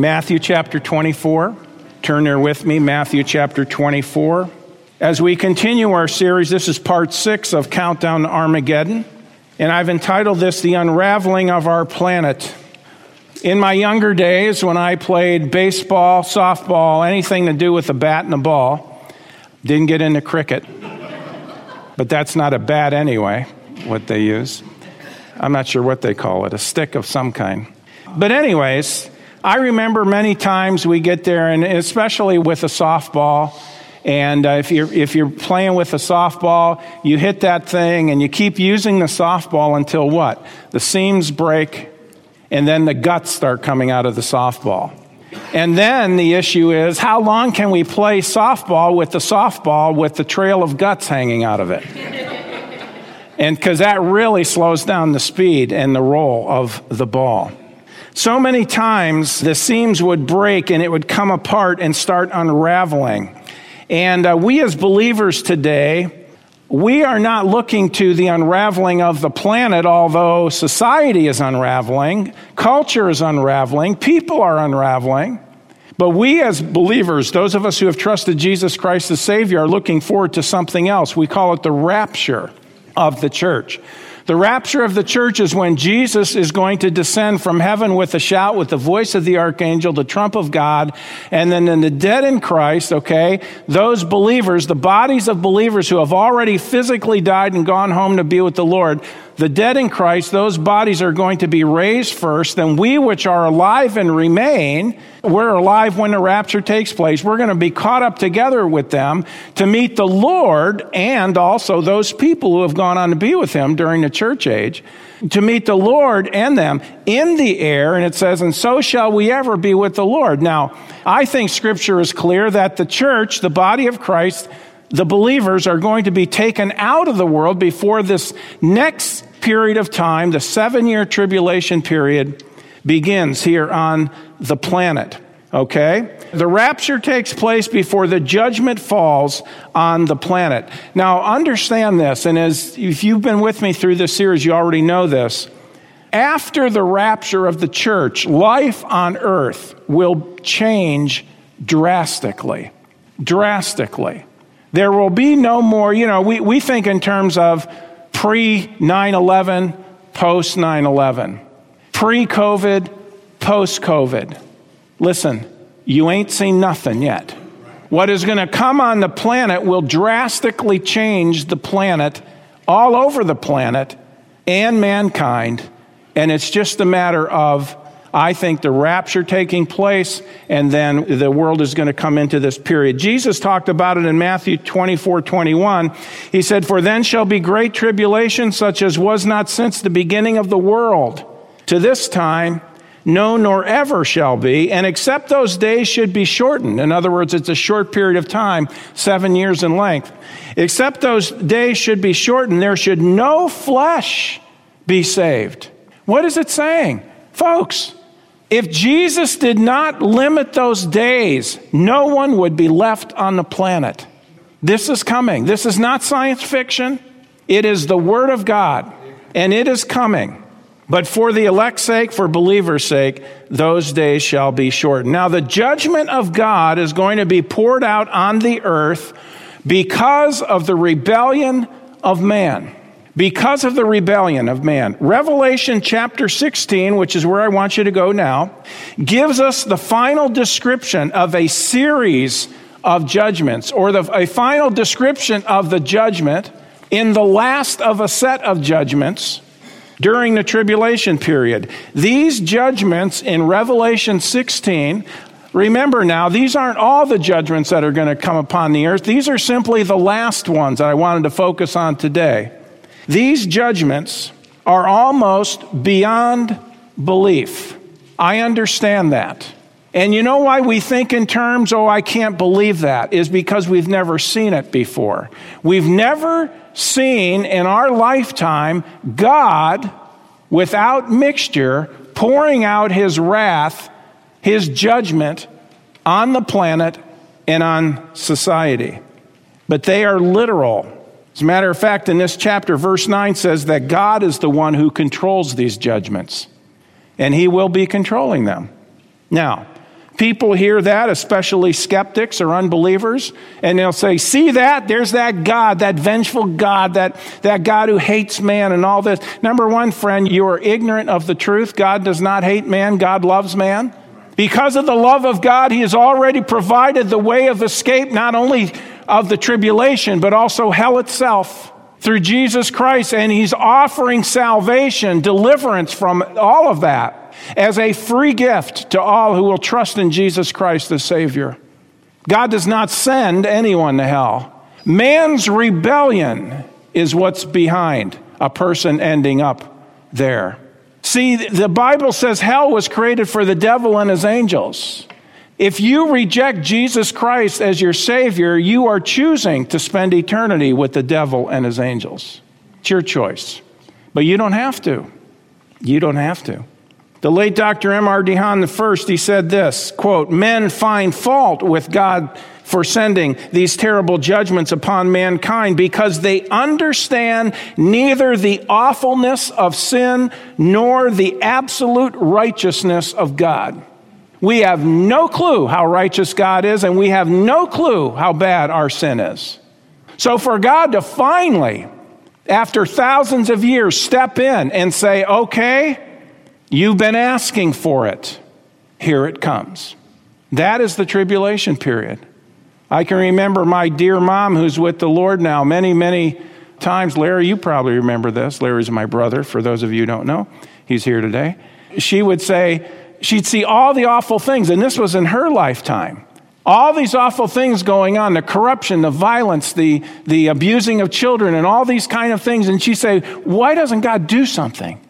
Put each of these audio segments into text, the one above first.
Matthew chapter 24. Turn there with me, Matthew chapter 24. As we continue our series, this is part six of Countdown to Armageddon, and I've entitled this The Unraveling of Our Planet. In my younger days, when I played baseball, softball, anything to do with a bat and a ball, didn't get into cricket. But that's not a bat anyway, what they use. I'm not sure what they call it, a stick of some kind. But, anyways, I remember many times we get there, and especially with a softball. And uh, if, you're, if you're playing with a softball, you hit that thing and you keep using the softball until what? The seams break, and then the guts start coming out of the softball. And then the issue is how long can we play softball with the softball with the trail of guts hanging out of it? and because that really slows down the speed and the roll of the ball. So many times the seams would break and it would come apart and start unraveling. And uh, we as believers today, we are not looking to the unraveling of the planet, although society is unraveling, culture is unraveling, people are unraveling. But we as believers, those of us who have trusted Jesus Christ as Savior, are looking forward to something else. We call it the rapture of the church. The rapture of the church is when Jesus is going to descend from heaven with a shout, with the voice of the archangel, the trump of God, and then in the dead in Christ, okay, those believers, the bodies of believers who have already physically died and gone home to be with the Lord, the dead in Christ, those bodies are going to be raised first. Then we, which are alive and remain, we're alive when the rapture takes place. We're going to be caught up together with them to meet the Lord and also those people who have gone on to be with him during the church age, to meet the Lord and them in the air. And it says, and so shall we ever be with the Lord. Now, I think scripture is clear that the church, the body of Christ, the believers are going to be taken out of the world before this next period of time, the seven year tribulation period, begins here on the planet. Okay? The rapture takes place before the judgment falls on the planet. Now, understand this, and as if you've been with me through this series, you already know this. After the rapture of the church, life on earth will change drastically. Drastically. There will be no more, you know, we, we think in terms of pre 9 11, post 9 11, pre COVID, post COVID. Listen, you ain't seen nothing yet. What is going to come on the planet will drastically change the planet, all over the planet, and mankind. And it's just a matter of I think the rapture taking place, and then the world is going to come into this period. Jesus talked about it in Matthew 24, 21. He said, For then shall be great tribulation, such as was not since the beginning of the world to this time, no, nor ever shall be, and except those days should be shortened. In other words, it's a short period of time, seven years in length. Except those days should be shortened, there should no flesh be saved. What is it saying? Folks, if Jesus did not limit those days, no one would be left on the planet. This is coming. This is not science fiction. It is the Word of God, and it is coming. But for the elect's sake, for believers' sake, those days shall be shortened. Now, the judgment of God is going to be poured out on the earth because of the rebellion of man because of the rebellion of man. Revelation chapter 16, which is where I want you to go now, gives us the final description of a series of judgments, or the, a final description of the judgment in the last of a set of judgments during the tribulation period. These judgments in Revelation 16 Remember now, these aren't all the judgments that are going to come upon the earth. These are simply the last ones that I wanted to focus on today. These judgments are almost beyond belief. I understand that. And you know why we think in terms, oh, I can't believe that, is because we've never seen it before. We've never seen in our lifetime God, without mixture, pouring out his wrath, his judgment on the planet and on society. But they are literal. As a matter of fact, in this chapter, verse 9 says that God is the one who controls these judgments, and he will be controlling them. Now, People hear that, especially skeptics or unbelievers, and they'll say, See that? There's that God, that vengeful God, that, that God who hates man and all this. Number one, friend, you are ignorant of the truth. God does not hate man, God loves man. Because of the love of God, He has already provided the way of escape, not only of the tribulation, but also hell itself through Jesus Christ. And He's offering salvation, deliverance from all of that as a free gift to all who will trust in Jesus Christ as Savior. God does not send anyone to hell. Man's rebellion is what's behind a person ending up there. See, the Bible says hell was created for the devil and his angels. If you reject Jesus Christ as your Savior, you are choosing to spend eternity with the devil and his angels. It's your choice. But you don't have to. You don't have to. The late Dr. M.R. DeHaan I, he said this, quote, men find fault with God for sending these terrible judgments upon mankind because they understand neither the awfulness of sin nor the absolute righteousness of God. We have no clue how righteous God is, and we have no clue how bad our sin is. So, for God to finally, after thousands of years, step in and say, okay, You've been asking for it. Here it comes. That is the tribulation period. I can remember my dear mom, who's with the Lord now, many, many times. Larry, you probably remember this. Larry's my brother, for those of you who don't know. He's here today. She would say, she'd see all the awful things, and this was in her lifetime. All these awful things going on the corruption, the violence, the, the abusing of children, and all these kind of things. And she'd say, Why doesn't God do something?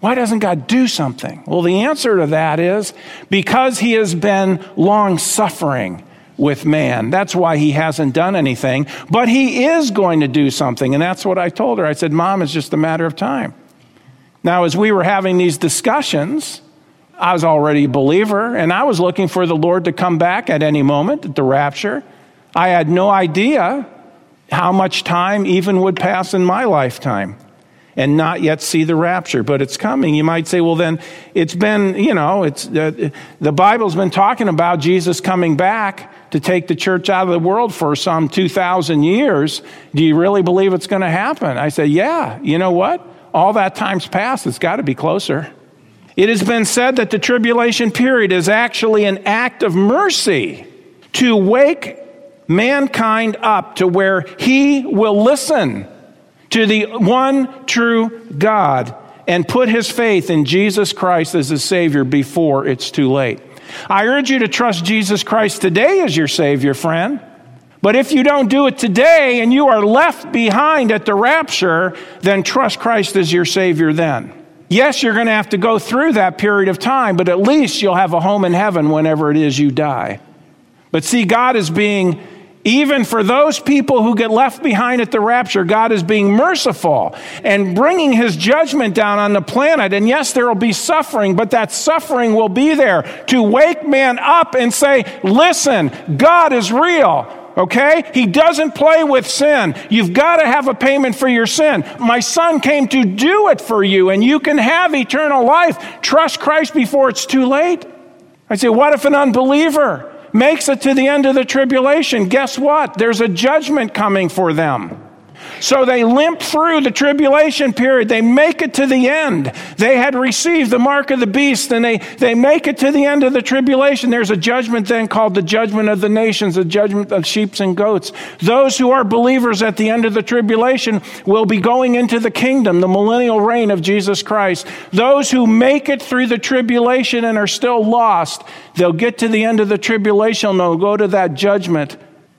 Why doesn't God do something? Well, the answer to that is because he has been long suffering with man. That's why he hasn't done anything, but he is going to do something. And that's what I told her. I said, Mom, it's just a matter of time. Now, as we were having these discussions, I was already a believer, and I was looking for the Lord to come back at any moment at the rapture. I had no idea how much time even would pass in my lifetime and not yet see the rapture, but it's coming. You might say, well, then it's been, you know, it's uh, the Bible's been talking about Jesus coming back to take the church out of the world for some 2,000 years. Do you really believe it's going to happen? I say, yeah. You know what? All that time's passed. It's got to be closer. It has been said that the tribulation period is actually an act of mercy to wake mankind up to where he will listen to the one true God and put his faith in Jesus Christ as his Savior before it's too late. I urge you to trust Jesus Christ today as your Savior, friend. But if you don't do it today and you are left behind at the rapture, then trust Christ as your Savior then. Yes, you're going to have to go through that period of time, but at least you'll have a home in heaven whenever it is you die. But see, God is being even for those people who get left behind at the rapture, God is being merciful and bringing his judgment down on the planet. And yes, there will be suffering, but that suffering will be there to wake man up and say, listen, God is real. Okay? He doesn't play with sin. You've got to have a payment for your sin. My son came to do it for you, and you can have eternal life. Trust Christ before it's too late. I say, what if an unbeliever makes it to the end of the tribulation, guess what? There's a judgment coming for them. So they limp through the tribulation period. They make it to the end. They had received the mark of the beast and they, they make it to the end of the tribulation. There's a judgment then called the judgment of the nations, the judgment of sheep and goats. Those who are believers at the end of the tribulation will be going into the kingdom, the millennial reign of Jesus Christ. Those who make it through the tribulation and are still lost, they'll get to the end of the tribulation they'll go to that judgment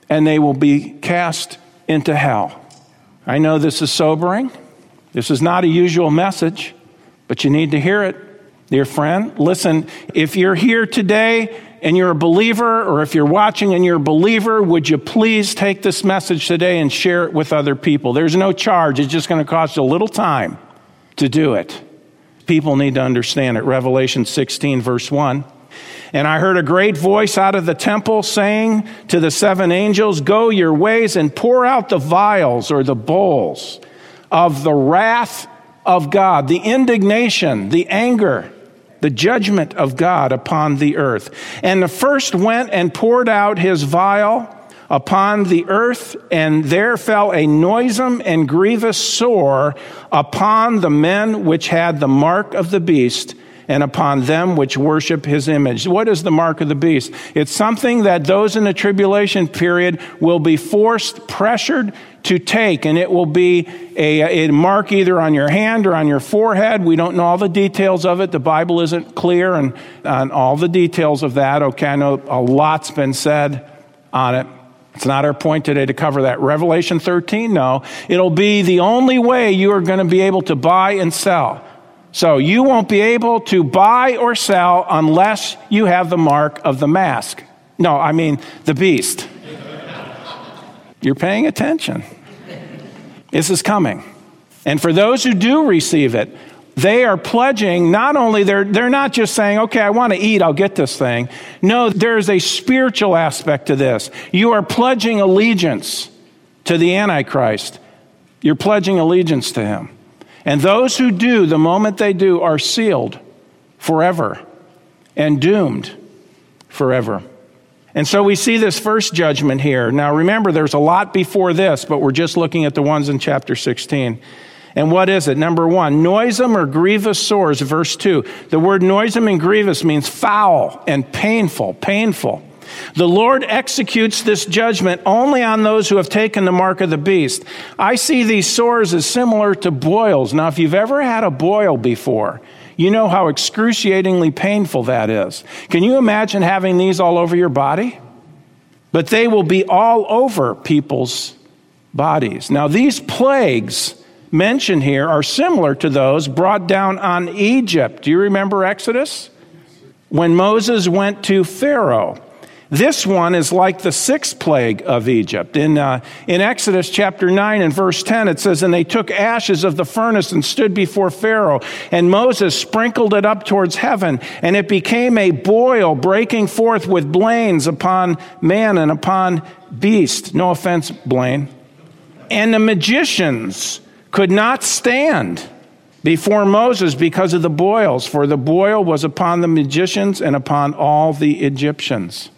and they will be cast into hell. I know this is sobering. This is not a usual message, but you need to hear it. Dear friend, listen, if you're here today and you're a believer, or if you're watching and you're a believer, would you please take this message today and share it with other people? There's no charge, it's just going to cost you a little time to do it. People need to understand it. Revelation 16, verse 1. And I heard a great voice out of the temple saying to the seven angels, Go your ways and pour out the vials or the bowls of the wrath of God, the indignation, the anger the judgment of God upon the earth. And the first went and poured out his vial upon the earth, and there fell a noisome and grievous sore upon the men which had the mark of the beast and upon them which worship his image. What is the mark of the beast? It's something that those in the tribulation period will be forced, pressured to take, and it will be a, a, mark either on your hand or on your forehead. We don't know all the details of it. The Bible isn't clear on, on all the details of that. Okay, I know a lot's been said on it. It's not our point today to cover that. Revelation 13, no. It'll be the only way you are going to be able to buy and sell. So you won't be able to buy or sell unless you have the mark of the mask. No, I mean the beast. You're paying attention. This is coming. And for those who do receive it, they are pledging not only they're, they're not just saying okay i want to eat i'll get this thing no there's a spiritual aspect to this you are pledging allegiance to the antichrist you're pledging allegiance to him and those who do, the moment they do, are sealed forever and doomed forever. And so we see this first judgment here. Now remember, there's a lot before this, but we're just looking at the ones in chapter 16. And what is it? Number one, noisome or grievous sores, verse 2. The word noisome and grievous means foul and painful, painful. The Lord executes this judgment only on those who have taken the mark of the beast. I see these sores as similar to boils. Now, if you've ever had a boil before, you know how excruciatingly painful that is. Can you imagine having these all over your body? But they will be all over people's bodies. Now, these plagues mentioned here are similar to those brought down on Egypt. Do you remember Exodus? When Moses went to Pharaoh this one is like the sixth plague of Egypt. In, uh, in Exodus chapter 9 and verse 10, it says, And they took ashes of the furnace and stood before Pharaoh. And Moses sprinkled it up towards heaven, and it became a boil breaking forth with blains upon man and upon beast. No offense, Blaine. And the magicians could not stand before Moses because of the boils, for the boil was upon the magicians and upon all the Egyptians.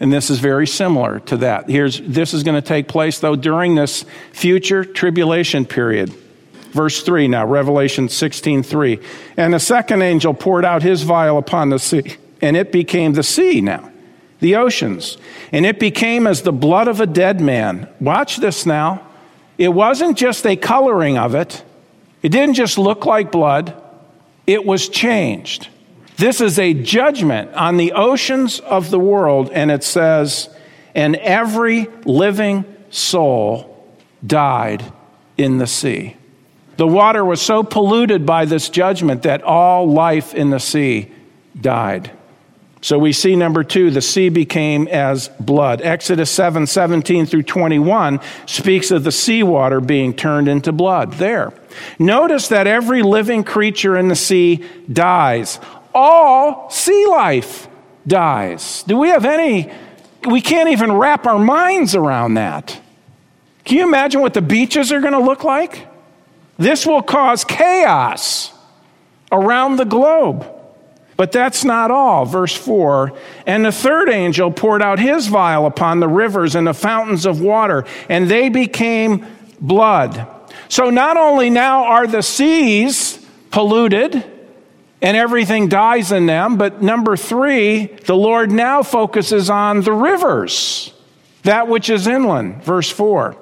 And this is very similar to that. Here's, this is going to take place, though, during this future tribulation period. Verse 3 now, Revelation 16 3. And the second angel poured out his vial upon the sea, and it became the sea now, the oceans. And it became as the blood of a dead man. Watch this now. It wasn't just a coloring of it, it didn't just look like blood, it was changed. This is a judgment on the oceans of the world, and it says, and every living soul died in the sea. The water was so polluted by this judgment that all life in the sea died. So we see number two, the sea became as blood. Exodus 7 17 through 21 speaks of the seawater being turned into blood. There. Notice that every living creature in the sea dies all sea life dies. Do we have any? We can't even wrap our minds around that. Can you imagine what the beaches are going to look like? This will cause chaos around the globe. But that's not all. Verse 4 And the third angel poured out his vial upon the rivers and the fountains of water, and they became blood. So not only now are the seas polluted, and everything dies in them. But number three, the Lord now focuses on the rivers, that which is inland. Verse four.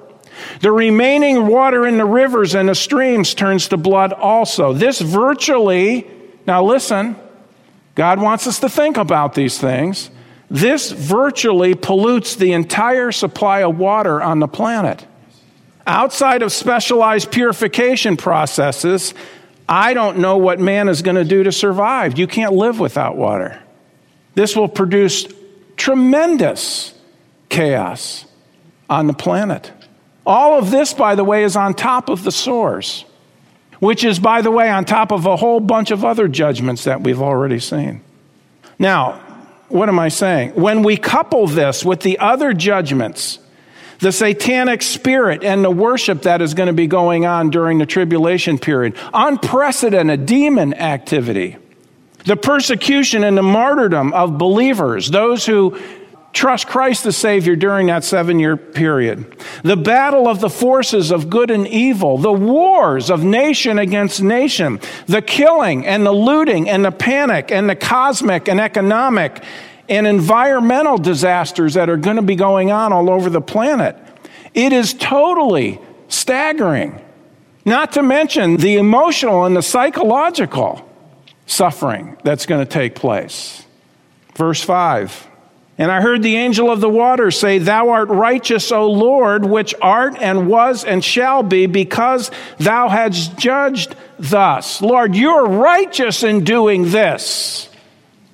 The remaining water in the rivers and the streams turns to blood also. This virtually, now listen, God wants us to think about these things. This virtually pollutes the entire supply of water on the planet. Outside of specialized purification processes, I don't know what man is going to do to survive. You can't live without water. This will produce tremendous chaos on the planet. All of this, by the way, is on top of the sores, which is, by the way, on top of a whole bunch of other judgments that we've already seen. Now, what am I saying? When we couple this with the other judgments the satanic spirit and the worship that is going to be going on during the tribulation period, unprecedented demon activity. The persecution and the martyrdom of believers, those who trust Christ the Savior during that seven year period. The battle of the forces of good and evil, the wars of nation against nation, the killing and the looting and the panic and the cosmic and economic and environmental disasters that are going to be going on all over the planet. It is totally staggering. Not to mention the emotional and the psychological suffering that's going to take place. Verse 5 and I heard the angel of the water say, Thou art righteous, O Lord, which art and was and shall be, because thou hast judged thus. Lord, you're righteous in doing this.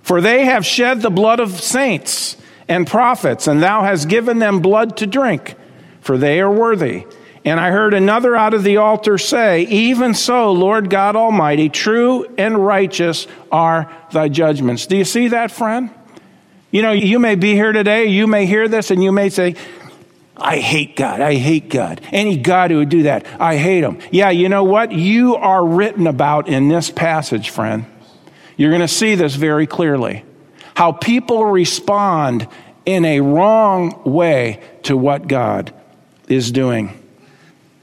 For they have shed the blood of saints and prophets, and thou hast given them blood to drink, for they are worthy. And I heard another out of the altar say, Even so, Lord God Almighty, true and righteous are thy judgments. Do you see that, friend? You know, you may be here today, you may hear this, and you may say, I hate God. I hate God. Any God who would do that, I hate him. Yeah, you know what? You are written about in this passage, friend. You're going to see this very clearly. How people respond in a wrong way to what God is doing.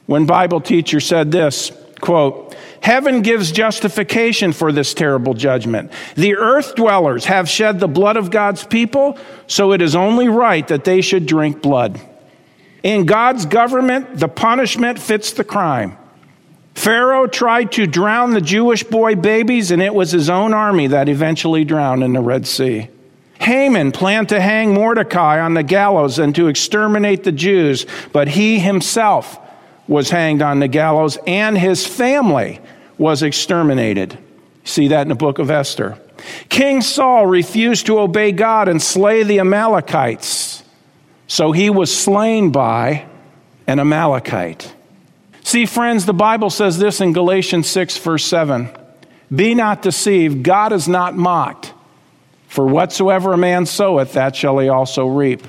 One Bible teacher said this quote, Heaven gives justification for this terrible judgment. The earth dwellers have shed the blood of God's people, so it is only right that they should drink blood. In God's government, the punishment fits the crime. Pharaoh tried to drown the Jewish boy babies, and it was his own army that eventually drowned in the Red Sea. Haman planned to hang Mordecai on the gallows and to exterminate the Jews, but he himself was hanged on the gallows and his family was exterminated. See that in the book of Esther. King Saul refused to obey God and slay the Amalekites. So he was slain by an Amalekite. See, friends, the Bible says this in Galatians 6, verse 7 Be not deceived, God is not mocked. For whatsoever a man soweth, that shall he also reap.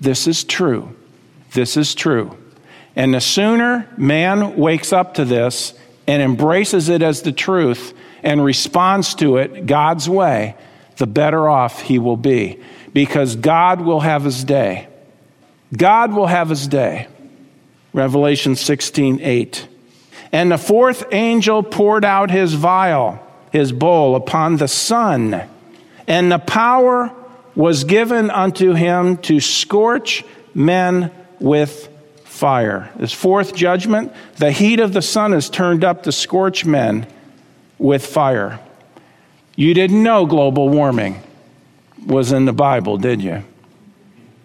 This is true. This is true. And the sooner man wakes up to this, and embraces it as the truth and responds to it God's way, the better off he will be. Because God will have his day. God will have his day. Revelation 16 8. And the fourth angel poured out his vial, his bowl, upon the sun, and the power was given unto him to scorch men with fire. This fourth judgment, the heat of the sun is turned up to scorch men with fire. You didn't know global warming was in the Bible, did you?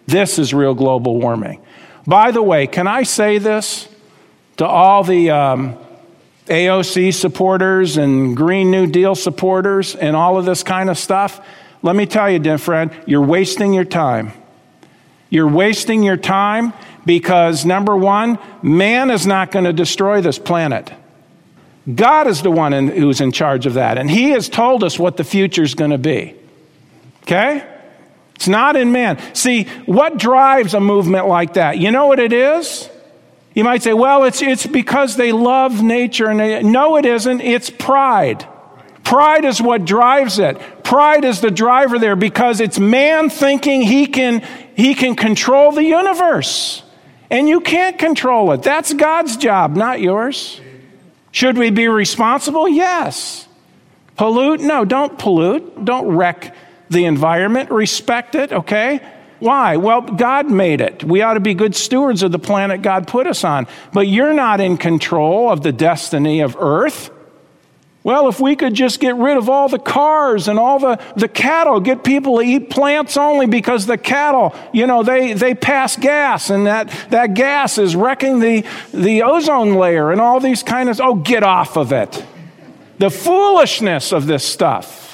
This is real global warming. By the way, can I say this to all the um, AOC supporters and Green New Deal supporters and all of this kind of stuff? Let me tell you, dear friend, you're wasting your time. You're wasting your time because, number one, man is not going to destroy this planet. God is the one in, who's in charge of that. And He has told us what the future is going to be. Okay? It's not in man. See, what drives a movement like that? You know what it is? You might say, well, it's, it's because they love nature. And they, no, it isn't. It's pride. Pride is what drives it. Pride is the driver there because it's man thinking he can, he can control the universe. And you can't control it. That's God's job, not yours. Should we be responsible? Yes. Pollute? No, don't pollute. Don't wreck the environment. Respect it, okay? Why? Well, God made it. We ought to be good stewards of the planet God put us on. But you're not in control of the destiny of Earth. Well, if we could just get rid of all the cars and all the, the cattle, get people to eat plants only because the cattle, you know, they, they pass gas and that, that gas is wrecking the, the ozone layer and all these kind of, oh, get off of it. The foolishness of this stuff.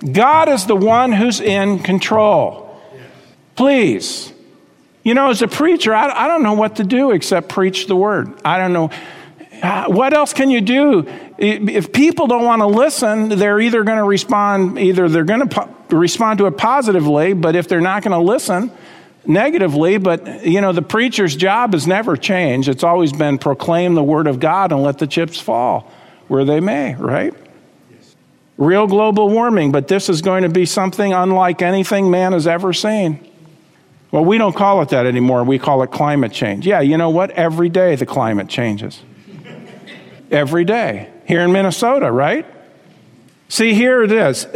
God is the one who's in control. Please. You know, as a preacher, I, I don't know what to do except preach the word. I don't know. Uh, what else can you do? If people don't want to listen, they're either going to respond, either they're going to po- respond to it positively, but if they're not going to listen, negatively. But, you know, the preacher's job has never changed. It's always been proclaim the word of God and let the chips fall where they may, right? Real global warming, but this is going to be something unlike anything man has ever seen. Well, we don't call it that anymore. We call it climate change. Yeah, you know what? Every day the climate changes. Every day. Here in Minnesota, right? See, here it is.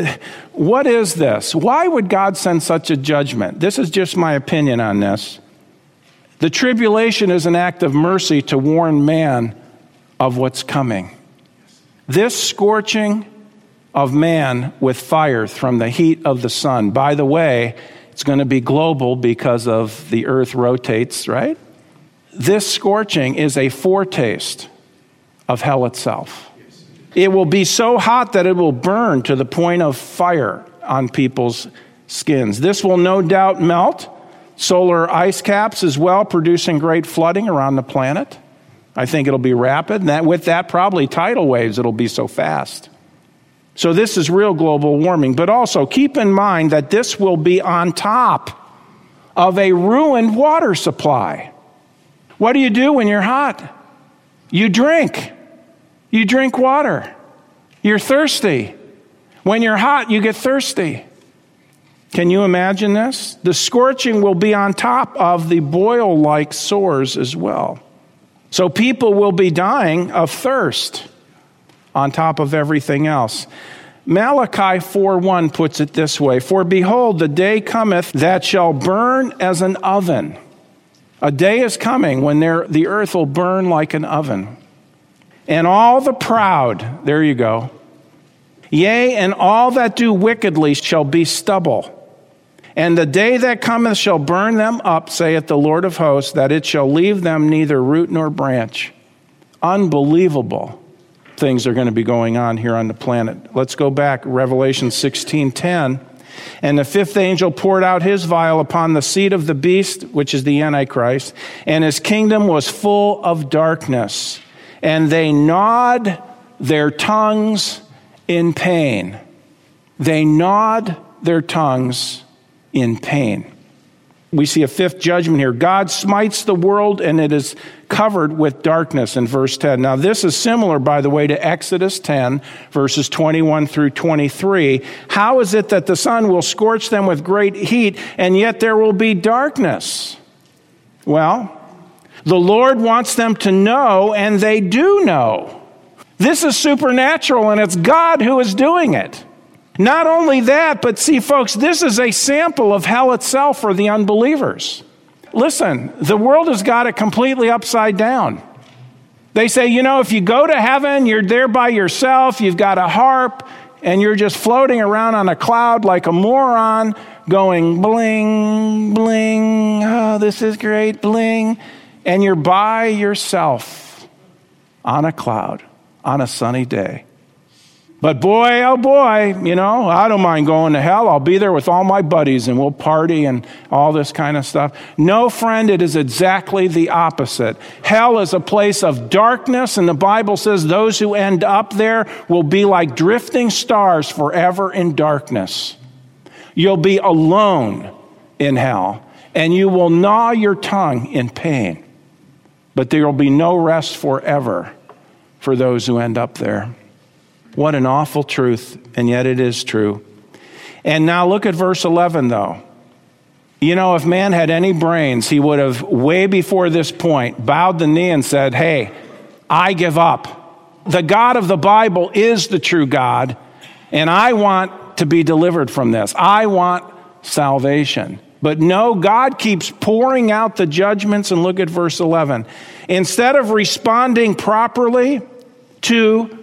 What is this? Why would God send such a judgment? This is just my opinion on this. The tribulation is an act of mercy to warn man of what's coming. This scorching of man with fire from the heat of the sun. By the way, it's going to be global because of the earth rotates, right? This scorching is a foretaste of hell itself. It will be so hot that it will burn to the point of fire on people's skins. This will no doubt melt solar ice caps as well, producing great flooding around the planet. I think it'll be rapid, and that, with that, probably tidal waves, it'll be so fast. So, this is real global warming. But also, keep in mind that this will be on top of a ruined water supply. What do you do when you're hot? You drink. You drink water. You're thirsty. When you're hot, you get thirsty. Can you imagine this? The scorching will be on top of the boil like sores as well. So people will be dying of thirst on top of everything else. Malachi 4:1 puts it this way, "For behold, the day cometh that shall burn as an oven." A day is coming when there, the earth will burn like an oven. And all the proud, there you go, yea, and all that do wickedly shall be stubble. And the day that cometh shall burn them up, saith the Lord of hosts, that it shall leave them neither root nor branch. Unbelievable things are going to be going on here on the planet. Let's go back, Revelation 16:10. And the fifth angel poured out his vial upon the seat of the beast, which is the Antichrist, and his kingdom was full of darkness. And they gnawed their tongues in pain. They gnawed their tongues in pain we see a fifth judgment here. God smites the world and it is covered with darkness in verse 10. Now, this is similar, by the way, to Exodus 10, verses 21 through 23. How is it that the sun will scorch them with great heat and yet there will be darkness? Well, the Lord wants them to know, and they do know. This is supernatural, and it's God who is doing it. Not only that, but see, folks, this is a sample of hell itself for the unbelievers. Listen, the world has got it completely upside down. They say, you know, if you go to heaven, you're there by yourself, you've got a harp, and you're just floating around on a cloud like a moron, going bling, bling, oh, this is great, bling. And you're by yourself on a cloud on a sunny day. But boy, oh boy, you know, I don't mind going to hell. I'll be there with all my buddies and we'll party and all this kind of stuff. No, friend, it is exactly the opposite. Hell is a place of darkness, and the Bible says those who end up there will be like drifting stars forever in darkness. You'll be alone in hell, and you will gnaw your tongue in pain. But there will be no rest forever for those who end up there. What an awful truth, and yet it is true. And now look at verse 11, though. You know, if man had any brains, he would have, way before this point, bowed the knee and said, Hey, I give up. The God of the Bible is the true God, and I want to be delivered from this. I want salvation. But no, God keeps pouring out the judgments, and look at verse 11. Instead of responding properly to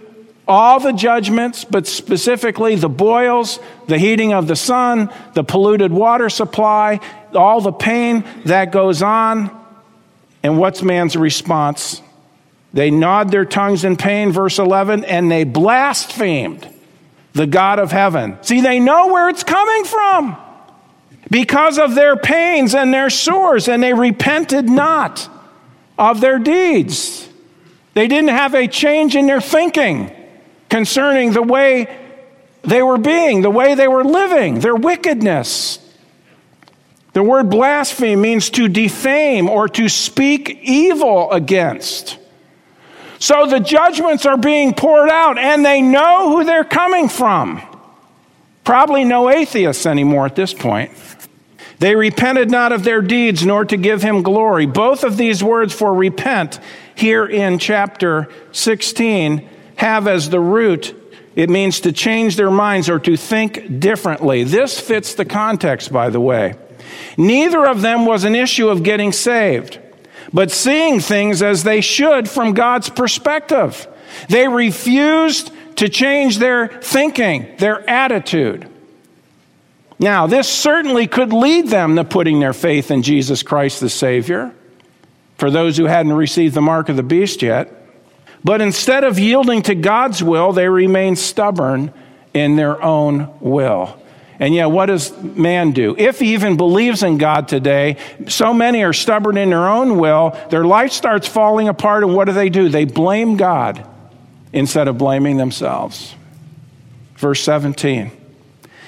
all the judgments, but specifically the boils, the heating of the sun, the polluted water supply, all the pain that goes on. And what's man's response? They gnawed their tongues in pain, verse 11, and they blasphemed the God of heaven. See, they know where it's coming from because of their pains and their sores, and they repented not of their deeds. They didn't have a change in their thinking concerning the way they were being, the way they were living, their wickedness. The word blaspheme means to defame or to speak evil against. So the judgments are being poured out, and they know who they're coming from. Probably no atheists anymore at this point. They repented not of their deeds, nor to give him glory. Both of these words for repent here in chapter 16 have as the root, it means to change their minds or to think differently. This fits the context, by the way. Neither of them was an issue of getting saved, but seeing things as they should from God's perspective. They refused to change their thinking, their attitude. Now, this certainly could lead them to putting their faith in Jesus Christ the Savior, for those who hadn't received the mark of the beast yet. But instead of yielding to God's will, they remain stubborn in their own will. And yet, what does man do? If he even believes in God today, so many are stubborn in their own will, their life starts falling apart, and what do they do? They blame God instead of blaming themselves. Verse 17.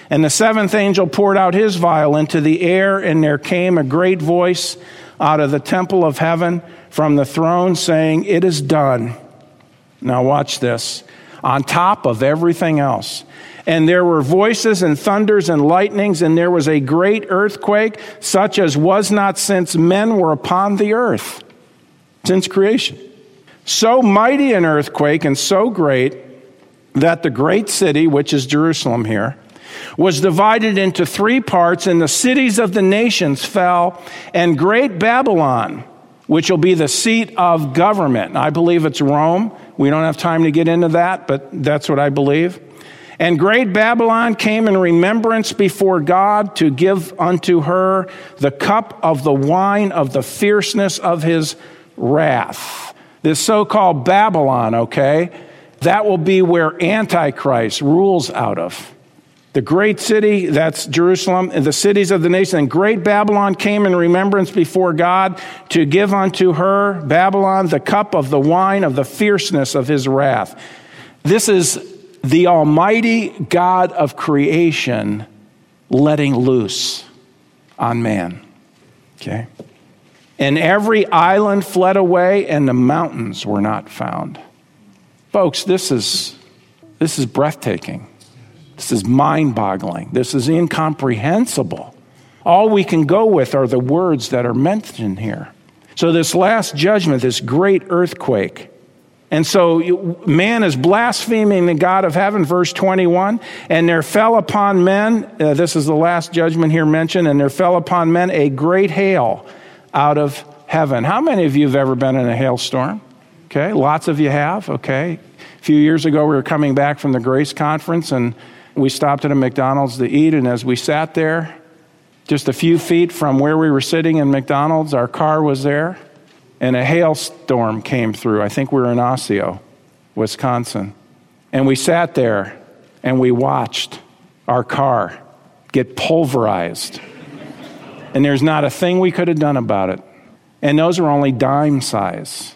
And the seventh angel poured out his vial into the air, and there came a great voice out of the temple of heaven from the throne saying, It is done. Now, watch this. On top of everything else. And there were voices and thunders and lightnings, and there was a great earthquake, such as was not since men were upon the earth, since creation. So mighty an earthquake and so great that the great city, which is Jerusalem here, was divided into three parts, and the cities of the nations fell, and great Babylon, which will be the seat of government. I believe it's Rome. We don't have time to get into that, but that's what I believe. And great Babylon came in remembrance before God to give unto her the cup of the wine of the fierceness of his wrath. This so called Babylon, okay, that will be where Antichrist rules out of. The great city, that's Jerusalem, and the cities of the nation, and great Babylon came in remembrance before God to give unto her, Babylon, the cup of the wine of the fierceness of his wrath. This is the Almighty God of creation letting loose on man. Okay? And every island fled away, and the mountains were not found. Folks, this is, this is breathtaking. This is mind boggling. This is incomprehensible. All we can go with are the words that are mentioned here. So, this last judgment, this great earthquake, and so man is blaspheming the God of heaven, verse 21. And there fell upon men, uh, this is the last judgment here mentioned, and there fell upon men a great hail out of heaven. How many of you have ever been in a hailstorm? Okay, lots of you have. Okay. A few years ago, we were coming back from the Grace Conference, and we stopped at a McDonald's to eat, and as we sat there, just a few feet from where we were sitting in McDonald's, our car was there, and a hailstorm came through. I think we were in Osseo, Wisconsin. And we sat there and we watched our car get pulverized. and there's not a thing we could have done about it. And those are only dime size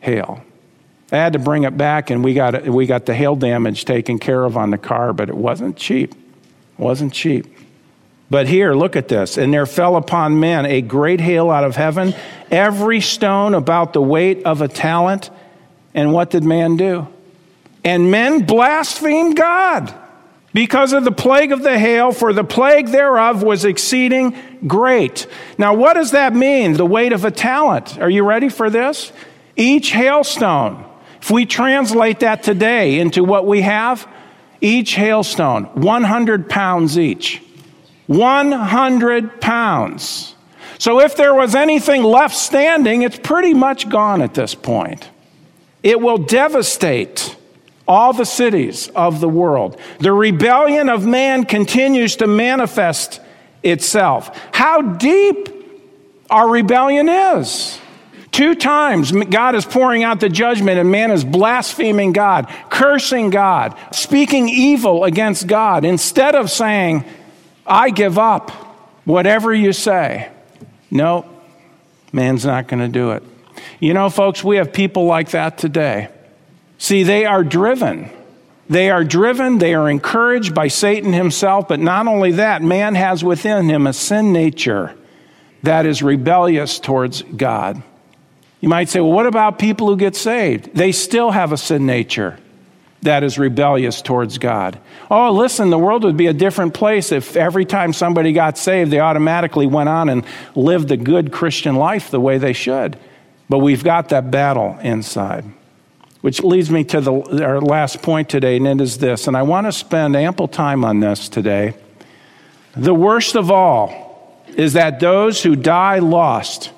hail. I had to bring it back, and we got, we got the hail damage taken care of on the car, but it wasn't cheap. It wasn't cheap. But here, look at this. And there fell upon men a great hail out of heaven, every stone about the weight of a talent. And what did man do? And men blasphemed God because of the plague of the hail, for the plague thereof was exceeding great. Now, what does that mean? The weight of a talent. Are you ready for this? Each hailstone if we translate that today into what we have, each hailstone, 100 pounds each. 100 pounds. So if there was anything left standing, it's pretty much gone at this point. It will devastate all the cities of the world. The rebellion of man continues to manifest itself. How deep our rebellion is. Two times God is pouring out the judgment and man is blaspheming God, cursing God, speaking evil against God instead of saying, I give up, whatever you say. No, man's not going to do it. You know, folks, we have people like that today. See, they are driven. They are driven, they are encouraged by Satan himself, but not only that, man has within him a sin nature that is rebellious towards God. You might say, well, what about people who get saved? They still have a sin nature that is rebellious towards God. Oh, listen, the world would be a different place if every time somebody got saved, they automatically went on and lived a good Christian life the way they should. But we've got that battle inside. Which leads me to the, our last point today, and it is this, and I want to spend ample time on this today. The worst of all is that those who die lost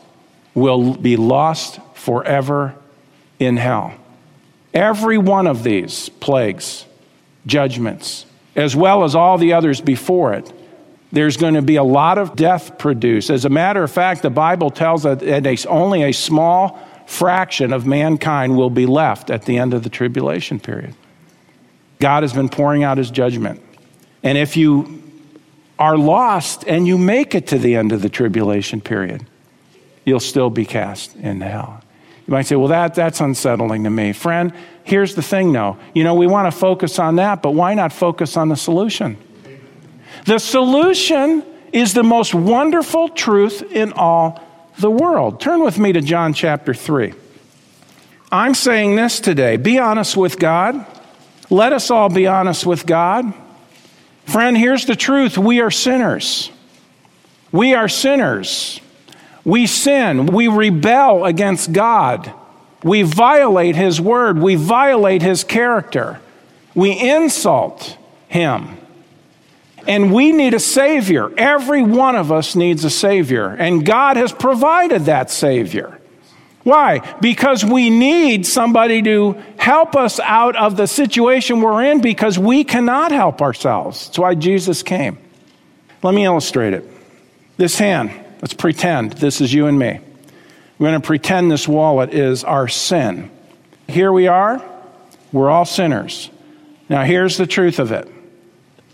will be lost forever in hell. Every one of these plagues, judgments, as well as all the others before it, there's going to be a lot of death produced. As a matter of fact, the Bible tells us that only a small fraction of mankind will be left at the end of the tribulation period. God has been pouring out his judgment. And if you are lost and you make it to the end of the tribulation period, you'll still be cast into hell. You might say, well, that, that's unsettling to me. Friend, here's the thing though. You know, we want to focus on that, but why not focus on the solution? The solution is the most wonderful truth in all the world. Turn with me to John chapter 3. I'm saying this today be honest with God. Let us all be honest with God. Friend, here's the truth we are sinners. We are sinners. We sin, we rebel against God, we violate His word, we violate His character, we insult Him. And we need a Savior. Every one of us needs a Savior. And God has provided that Savior. Why? Because we need somebody to help us out of the situation we're in because we cannot help ourselves. That's why Jesus came. Let me illustrate it. This hand. Let's pretend this is you and me. We're going to pretend this wallet is our sin. Here we are. We're all sinners. Now, here's the truth of it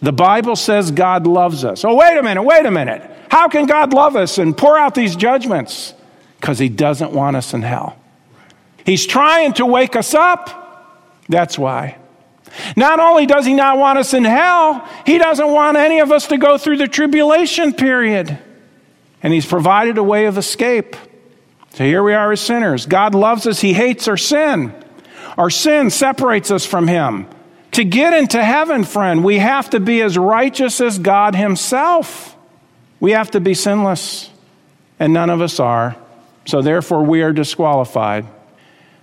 the Bible says God loves us. Oh, wait a minute, wait a minute. How can God love us and pour out these judgments? Because He doesn't want us in hell. He's trying to wake us up. That's why. Not only does He not want us in hell, He doesn't want any of us to go through the tribulation period and He's provided a way of escape. So here we are as sinners. God loves us, He hates our sin. Our sin separates us from Him. To get into heaven, friend, we have to be as righteous as God Himself. We have to be sinless, and none of us are. So therefore, we are disqualified.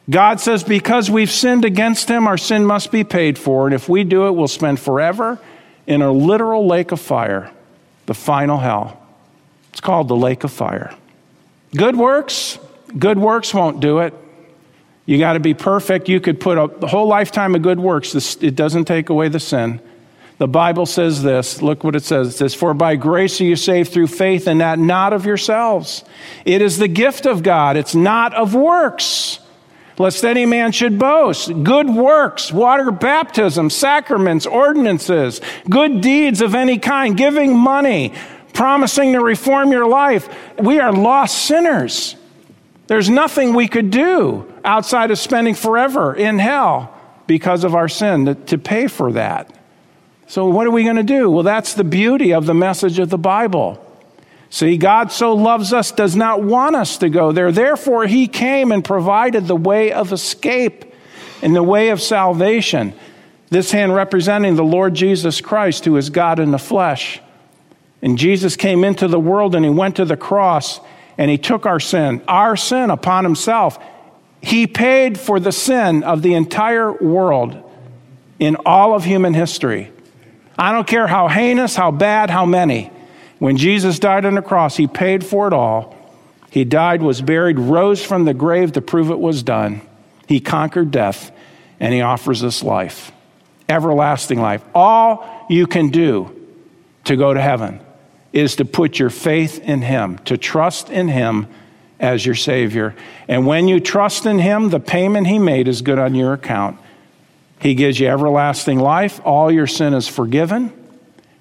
God says, because we've sinned against Him, our sin must be paid for. And if we do it, we'll spend forever in a literal lake of fire, the final hell. It's called the lake of fire. Good works, good works won't do it. You got to be perfect. You could put a whole lifetime of good works. It doesn't take away the sin. The Bible says this. Look what it says. It says, For by grace are you saved through faith, and that not of yourselves. It is the gift of God. It's not of works, lest any man should boast. Good works, water baptism, sacraments, ordinances, good deeds of any kind, giving money, promising to reform your life. We are lost sinners. There's nothing we could do outside of spending forever in hell because of our sin to, to pay for that. So, what are we going to do? Well, that's the beauty of the message of the Bible. See, God so loves us, does not want us to go there. Therefore, He came and provided the way of escape and the way of salvation. This hand representing the Lord Jesus Christ, who is God in the flesh. And Jesus came into the world and he went to the cross and he took our sin, our sin upon himself. He paid for the sin of the entire world in all of human history. I don't care how heinous, how bad, how many. When Jesus died on the cross, he paid for it all. He died, was buried, rose from the grave to prove it was done. He conquered death, and he offers us life, everlasting life. All you can do to go to heaven is to put your faith in Him, to trust in Him as your Savior. And when you trust in Him, the payment He made is good on your account. He gives you everlasting life, all your sin is forgiven.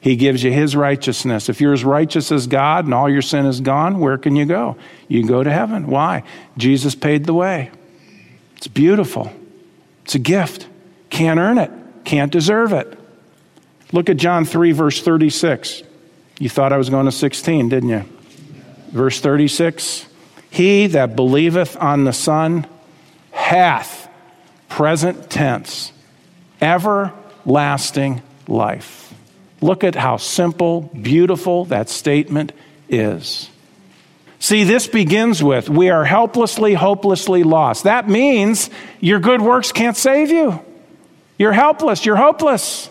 He gives you His righteousness. If you're as righteous as God and all your sin is gone, where can you go? You can go to heaven. Why? Jesus paid the way. It's beautiful, it's a gift. Can't earn it, can't deserve it. Look at John 3, verse 36. You thought I was going to 16, didn't you? Verse 36 He that believeth on the Son hath, present tense, everlasting life. Look at how simple, beautiful that statement is. See, this begins with we are helplessly, hopelessly lost. That means your good works can't save you. You're helpless, you're hopeless.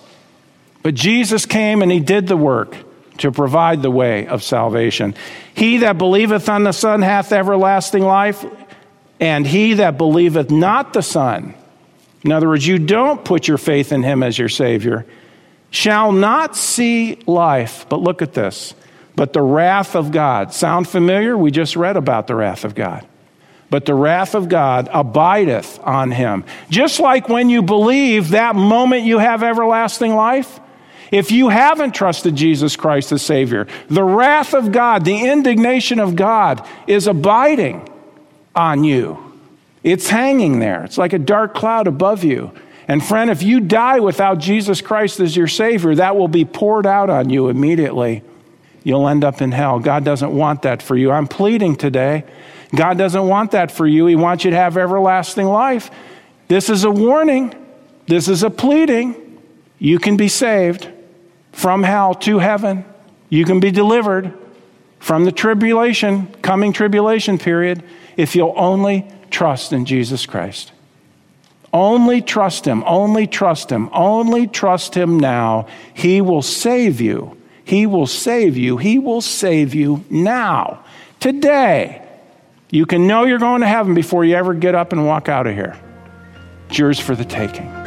But Jesus came and he did the work to provide the way of salvation. He that believeth on the Son hath everlasting life, and he that believeth not the Son, in other words, you don't put your faith in him as your Savior, shall not see life. But look at this. But the wrath of God. Sound familiar? We just read about the wrath of God. But the wrath of God abideth on him. Just like when you believe, that moment you have everlasting life. If you haven't trusted Jesus Christ as Savior, the wrath of God, the indignation of God is abiding on you. It's hanging there. It's like a dark cloud above you. And friend, if you die without Jesus Christ as your Savior, that will be poured out on you immediately. You'll end up in hell. God doesn't want that for you. I'm pleading today. God doesn't want that for you. He wants you to have everlasting life. This is a warning. This is a pleading. You can be saved from hell to heaven. You can be delivered from the tribulation, coming tribulation period, if you'll only trust in Jesus Christ. Only trust Him, only trust Him, only trust Him now. He will save you. He will save you. He will save you now, today. You can know you're going to heaven before you ever get up and walk out of here. It's yours for the taking.